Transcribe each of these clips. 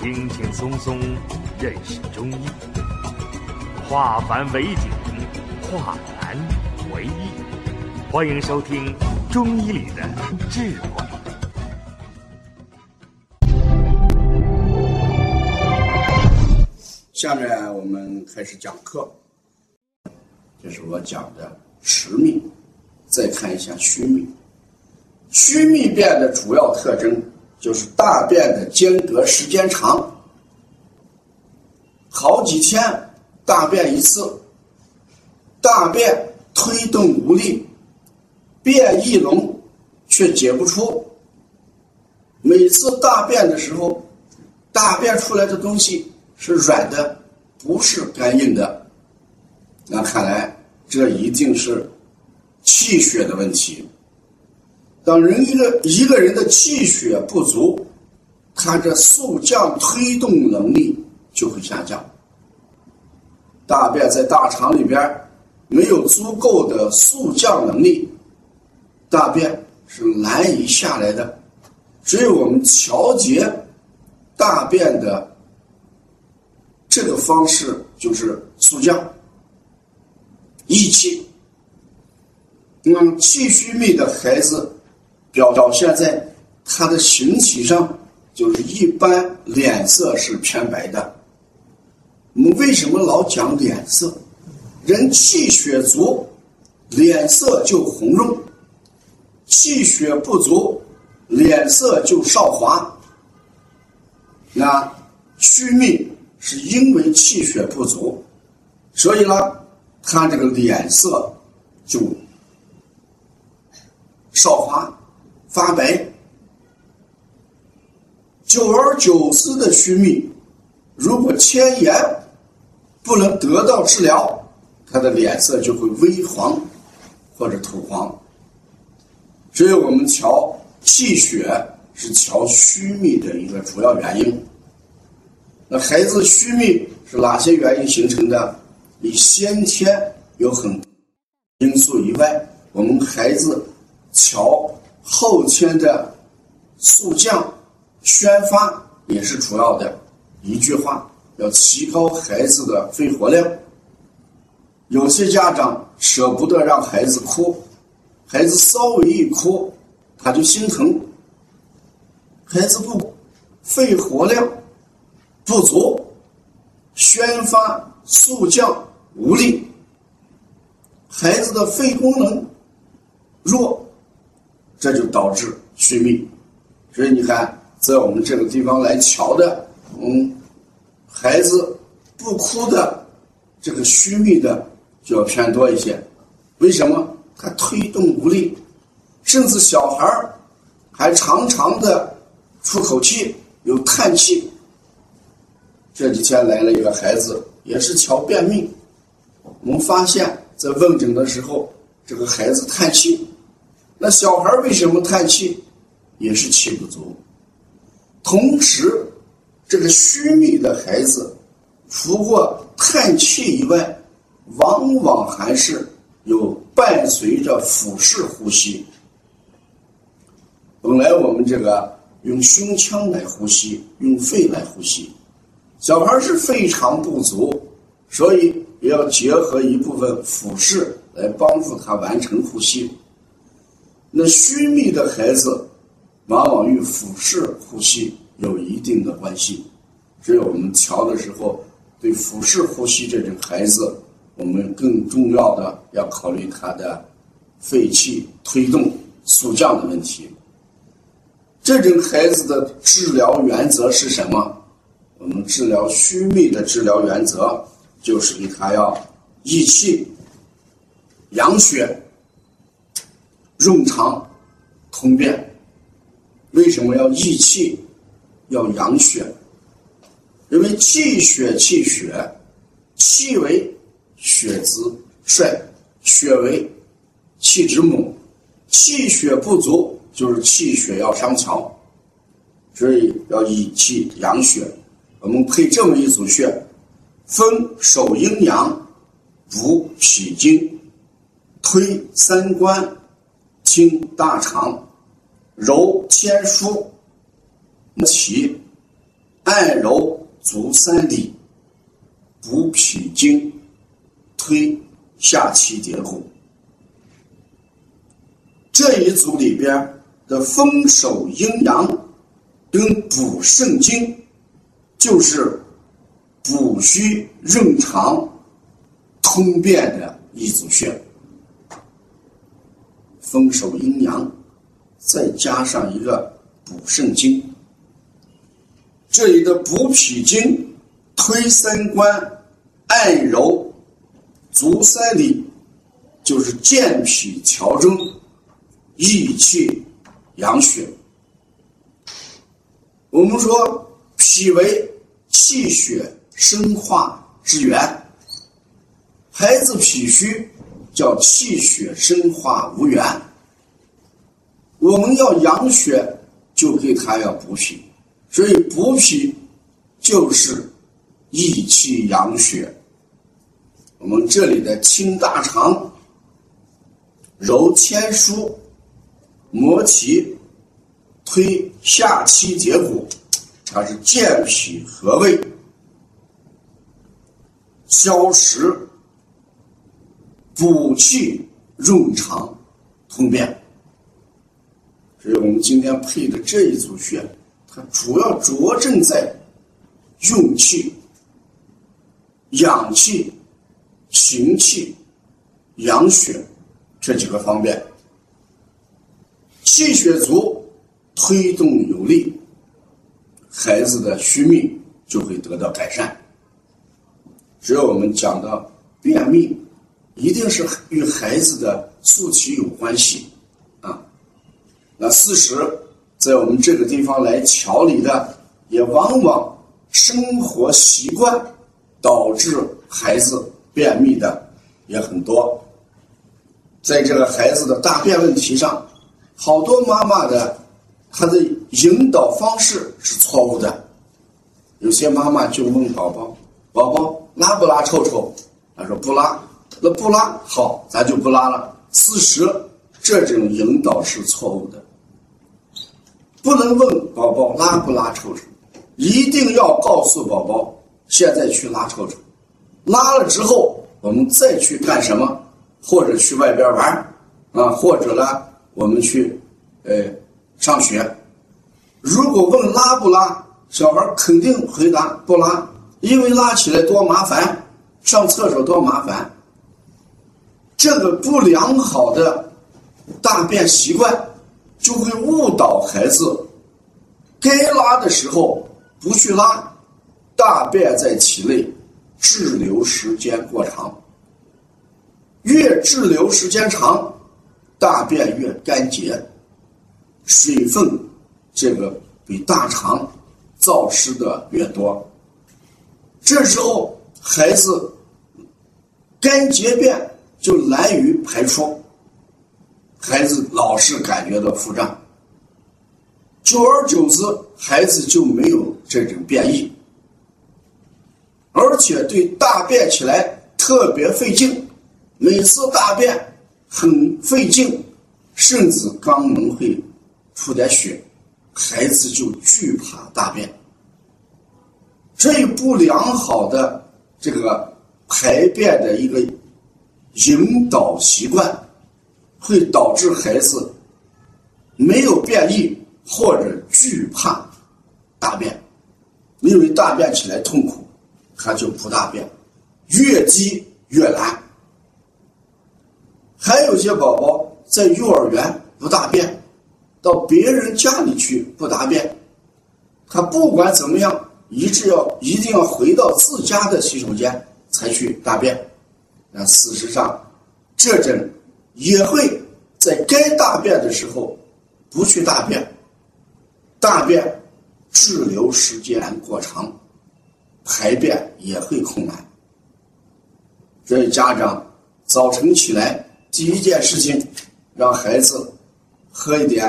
轻轻松松认识中医，化繁为简，化难为易。欢迎收听《中医里的智慧》。下面我们开始讲课，这是我讲的实秘，再看一下虚秘。虚秘便的主要特征就是大便的间隔时间长，好几天大便一次，大便推动无力，便意浓却解不出。每次大便的时候，大便出来的东西是软的，不是干硬的。那看来这一定是气血的问题。当人一个一个人的气血不足，他这速降推动能力就会下降。大便在大肠里边没有足够的速降能力，大便是难以下来的。只有我们调节大便的这个方式，就是速降益气。那么气虚秘的孩子。表表现在他的形体上，就是一般脸色是偏白的。我们为什么老讲脸色？人气血足，脸色就红润；气血不足，脸色就少华。那虚秘是因为气血不足，所以呢，他这个脸色就少华。发白，久而久之的虚秘，如果迁延不能得到治疗，他的脸色就会微黄或者土黄。所以我们调气血是调虚秘的一个主要原因。那孩子虚秘是哪些原因形成的？你先天有很因素以外，我们孩子瞧。后天的速降、宣发也是主要的。一句话，要提高孩子的肺活量。有些家长舍不得让孩子哭，孩子稍微一哭，他就心疼。孩子不肺活量不足，宣发速降无力，孩子的肺功能弱。这就导致虚秘，所以你看，在我们这个地方来瞧的，嗯，孩子不哭的，这个虚秘的就要偏多一些。为什么？他推动无力，甚至小孩还常常的出口气，有叹气。这几天来了一个孩子，也是瞧便秘，我们发现，在问诊的时候，这个孩子叹气。那小孩为什么叹气？也是气不足。同时，这个虚秘的孩子，除过叹气以外，往往还是有伴随着腹式呼吸。本来我们这个用胸腔来呼吸，用肺来呼吸，小孩是肺常不足，所以也要结合一部分腹式来帮助他完成呼吸。那虚秘的孩子，往往与腹式呼吸有一定的关系。只有我们调的时候，对腹式呼吸这种孩子，我们更重要的要考虑他的肺气推动速降的问题。这种孩子的治疗原则是什么？我们治疗虚秘的治疗原则就是给他要益气、养血。润肠通便，为什么要益气？要养血？因为气血气血，气为血之帅，血为气之母。气血不足，就是气血要伤强，所以要益气养血。我们配这么一组穴：分手阴阳，补脾经，推三关。清大肠，揉天枢，起，按揉足三里，补脾经，推下气结骨。这一组里边的丰手阴阳跟补肾经，就是补虚润肠、通便的一组穴位。丰手阴阳，再加上一个补肾经。这里的补脾经、推三关、按揉足三里，就是健脾调中。益气养血。我们说脾为气血生化之源，孩子脾虚叫气血生化无源。我们要养血，就给他要补脾，所以补脾就是益气养血。我们这里的清大肠、揉天枢。摩其推下期结骨，它是健脾和胃、消食、补气、润肠、通便。所以我们今天配的这一组穴，它主要着重在用气、养气、行气、养血这几个方面。气血足，推动有力，孩子的虚秘就会得到改善。只要我们讲到便秘，一定是与孩子的素体有关系啊。那事实，在我们这个地方来调理的，也往往生活习惯导致孩子便秘的也很多。在这个孩子的大便问题上。好多妈妈的，她的引导方式是错误的。有些妈妈就问宝宝：“宝宝拉不拉臭臭？”他说：“不拉。”那不拉好，咱就不拉了。事实这种引导是错误的。不能问宝宝拉不拉臭臭，一定要告诉宝宝现在去拉臭臭。拉了之后，我们再去干什么？或者去外边玩啊，或者呢？我们去，呃，上学。如果问拉不拉，小孩肯定回答不拉，因为拉起来多麻烦，上厕所多麻烦。这个不良好的大便习惯，就会误导孩子，该拉的时候不去拉，大便在体内滞留时间过长，越滞留时间长。大便越干结，水分这个比大肠燥湿的越多，这时候孩子干结便就难于排出，孩子老是感觉到腹胀，久而久之，孩子就没有这种便意，而且对大便起来特别费劲，每次大便。很费劲，甚至肛门会出点血，孩子就惧怕大便。这不良好的这个排便的一个引导习惯，会导致孩子没有便意或者惧怕大便，因为大便起来痛苦，他就不大便，越积越难。还有些宝宝在幼儿园不大便，到别人家里去不大便，他不管怎么样，一直要一定要回到自家的洗手间才去大便。那事实上，这种也会在该大便的时候不去大便，大便滞留时间过长，排便也会困难。所以家长早晨起来。第一件事情，让孩子喝一点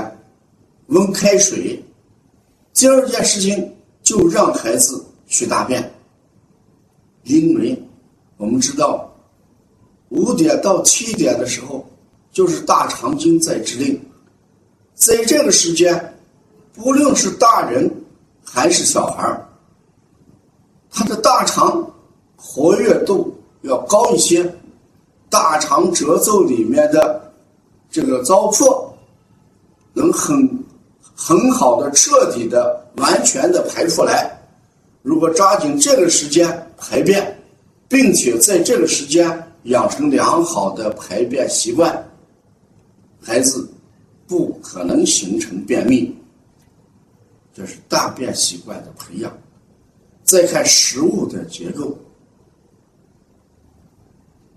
温开水。第二件事情，就让孩子去大便，因为我们知道五点到七点的时候就是大肠经在指令，在这个时间，不论是大人还是小孩他的大肠活跃度要高一些，大肠褶皱里面的这个糟粕能很很好的、彻底的、完全的排出来。如果抓紧这个时间排便，并且在这个时间养成良好的排便习惯，孩子不可能形成便秘。这是大便习惯的培养。再看食物的结构，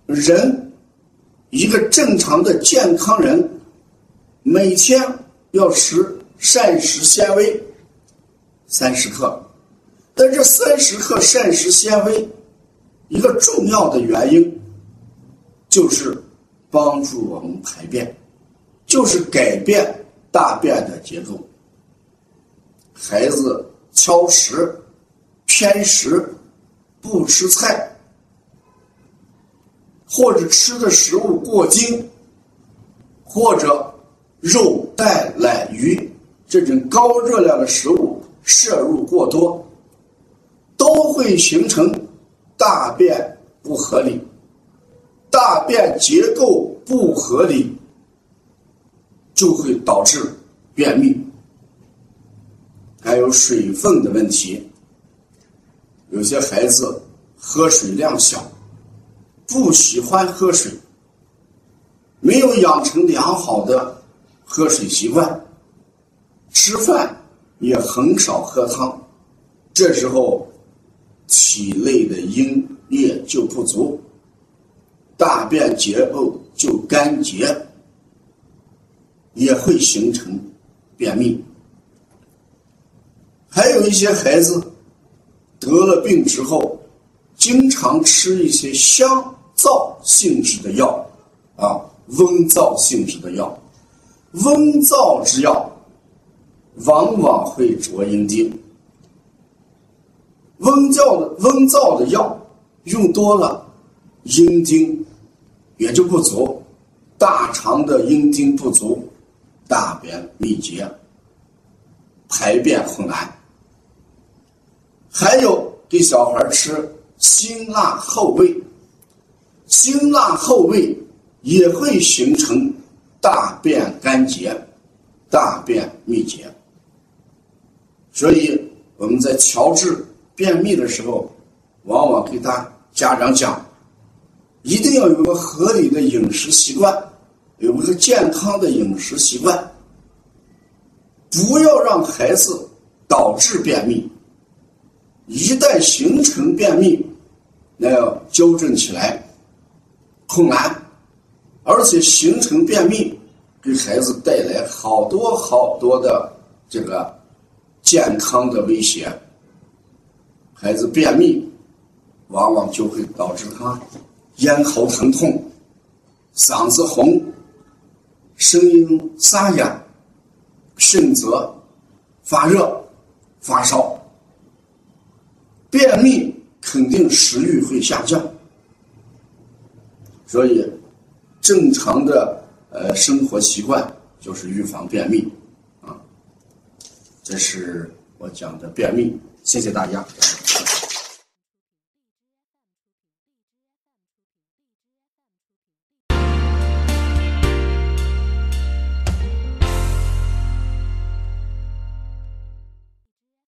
人一个正常的健康人，每天要吃膳食纤维三十克，但这三十克膳食纤维一个重要的原因就是帮助我们排便，就是改变大便的结构。孩子挑食。偏食，不吃菜，或者吃的食物过精，或者肉蛋奶鱼这种高热量的食物摄入过多，都会形成大便不合理，大便结构不合理，就会导致便秘，还有水分的问题。有些孩子喝水量小，不喜欢喝水，没有养成良好的喝水习惯，吃饭也很少喝汤，这时候体内的阴液就不足，大便结构就干结，也会形成便秘。还有一些孩子。得了病之后，经常吃一些香燥性质的药，啊，温燥性质的药，温燥之药往往会着阴丁。温燥的温燥的药用多了，阴丁也就不足，大肠的阴丁不足，大便秘结，排便困难。还有给小孩吃辛辣厚味，辛辣厚味也会形成大便干结、大便秘结。所以我们在调治便秘的时候，往往给他家长讲，一定要有个合理的饮食习惯，有一个健康的饮食习惯，不要让孩子导致便秘。一旦形成便秘，那要纠正起来困难，而且形成便秘给孩子带来好多好多的这个健康的威胁。孩子便秘，往往就会导致他咽喉疼痛、嗓子红、声音沙哑，甚至发热、发烧。便秘肯定食欲会下降，所以正常的呃生活习惯就是预防便秘啊。这是我讲的便秘，谢谢大家。